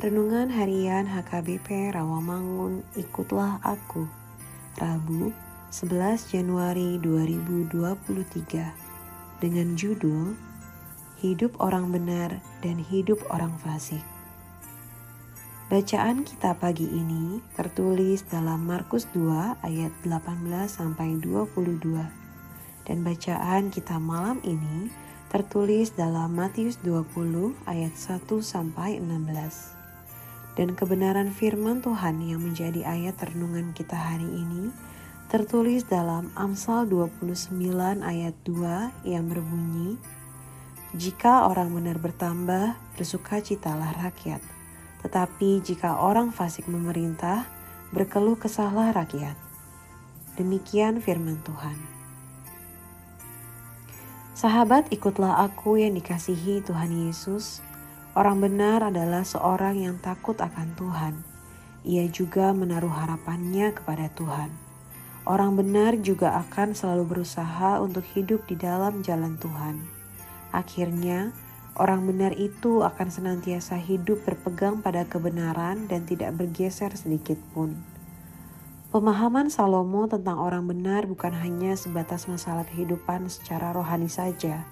Renungan Harian HKBP Rawamangun Ikutlah Aku. Rabu 11 Januari 2023 dengan judul Hidup Orang Benar dan Hidup Orang Fasik. Bacaan kita pagi ini tertulis dalam Markus 2 ayat 18 sampai 22 dan bacaan kita malam ini tertulis dalam Matius 20 ayat 1 sampai 16 dan kebenaran firman Tuhan yang menjadi ayat renungan kita hari ini tertulis dalam Amsal 29 ayat 2 yang berbunyi Jika orang benar bertambah, bersukacitalah rakyat. Tetapi jika orang fasik memerintah, berkeluh kesahlah rakyat. Demikian firman Tuhan. Sahabat, ikutlah aku yang dikasihi Tuhan Yesus Orang benar adalah seorang yang takut akan Tuhan. Ia juga menaruh harapannya kepada Tuhan. Orang benar juga akan selalu berusaha untuk hidup di dalam jalan Tuhan. Akhirnya, orang benar itu akan senantiasa hidup berpegang pada kebenaran dan tidak bergeser sedikit pun. Pemahaman Salomo tentang orang benar bukan hanya sebatas masalah kehidupan secara rohani saja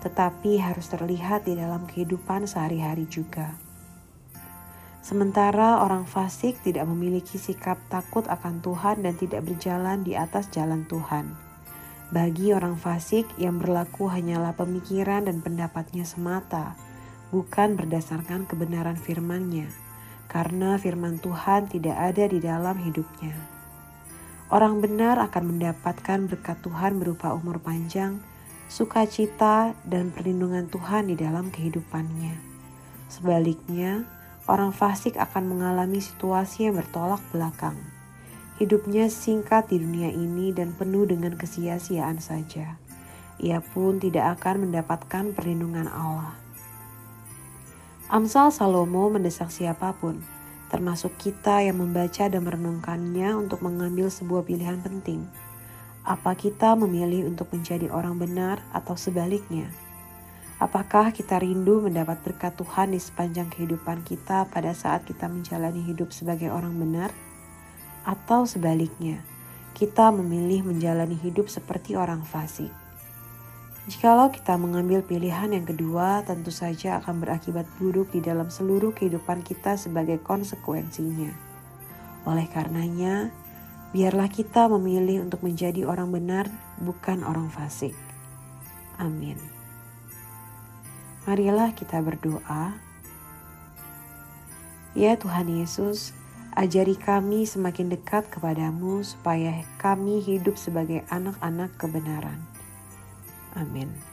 tetapi harus terlihat di dalam kehidupan sehari-hari juga. Sementara orang fasik tidak memiliki sikap takut akan Tuhan dan tidak berjalan di atas jalan Tuhan. Bagi orang fasik yang berlaku hanyalah pemikiran dan pendapatnya semata, bukan berdasarkan kebenaran firman-Nya, karena firman Tuhan tidak ada di dalam hidupnya. Orang benar akan mendapatkan berkat Tuhan berupa umur panjang, sukacita, dan perlindungan Tuhan di dalam kehidupannya. Sebaliknya, orang fasik akan mengalami situasi yang bertolak belakang. Hidupnya singkat di dunia ini dan penuh dengan kesia-siaan saja. Ia pun tidak akan mendapatkan perlindungan Allah. Amsal Salomo mendesak siapa pun, termasuk kita yang membaca dan merenungkannya untuk mengambil sebuah pilihan penting apa kita memilih untuk menjadi orang benar atau sebaliknya? Apakah kita rindu mendapat berkat Tuhan di sepanjang kehidupan kita pada saat kita menjalani hidup sebagai orang benar? Atau sebaliknya, kita memilih menjalani hidup seperti orang fasik? Jikalau kita mengambil pilihan yang kedua, tentu saja akan berakibat buruk di dalam seluruh kehidupan kita sebagai konsekuensinya. Oleh karenanya, Biarlah kita memilih untuk menjadi orang benar, bukan orang fasik. Amin. Marilah kita berdoa. Ya Tuhan Yesus, ajari kami semakin dekat kepadamu supaya kami hidup sebagai anak-anak kebenaran. Amin.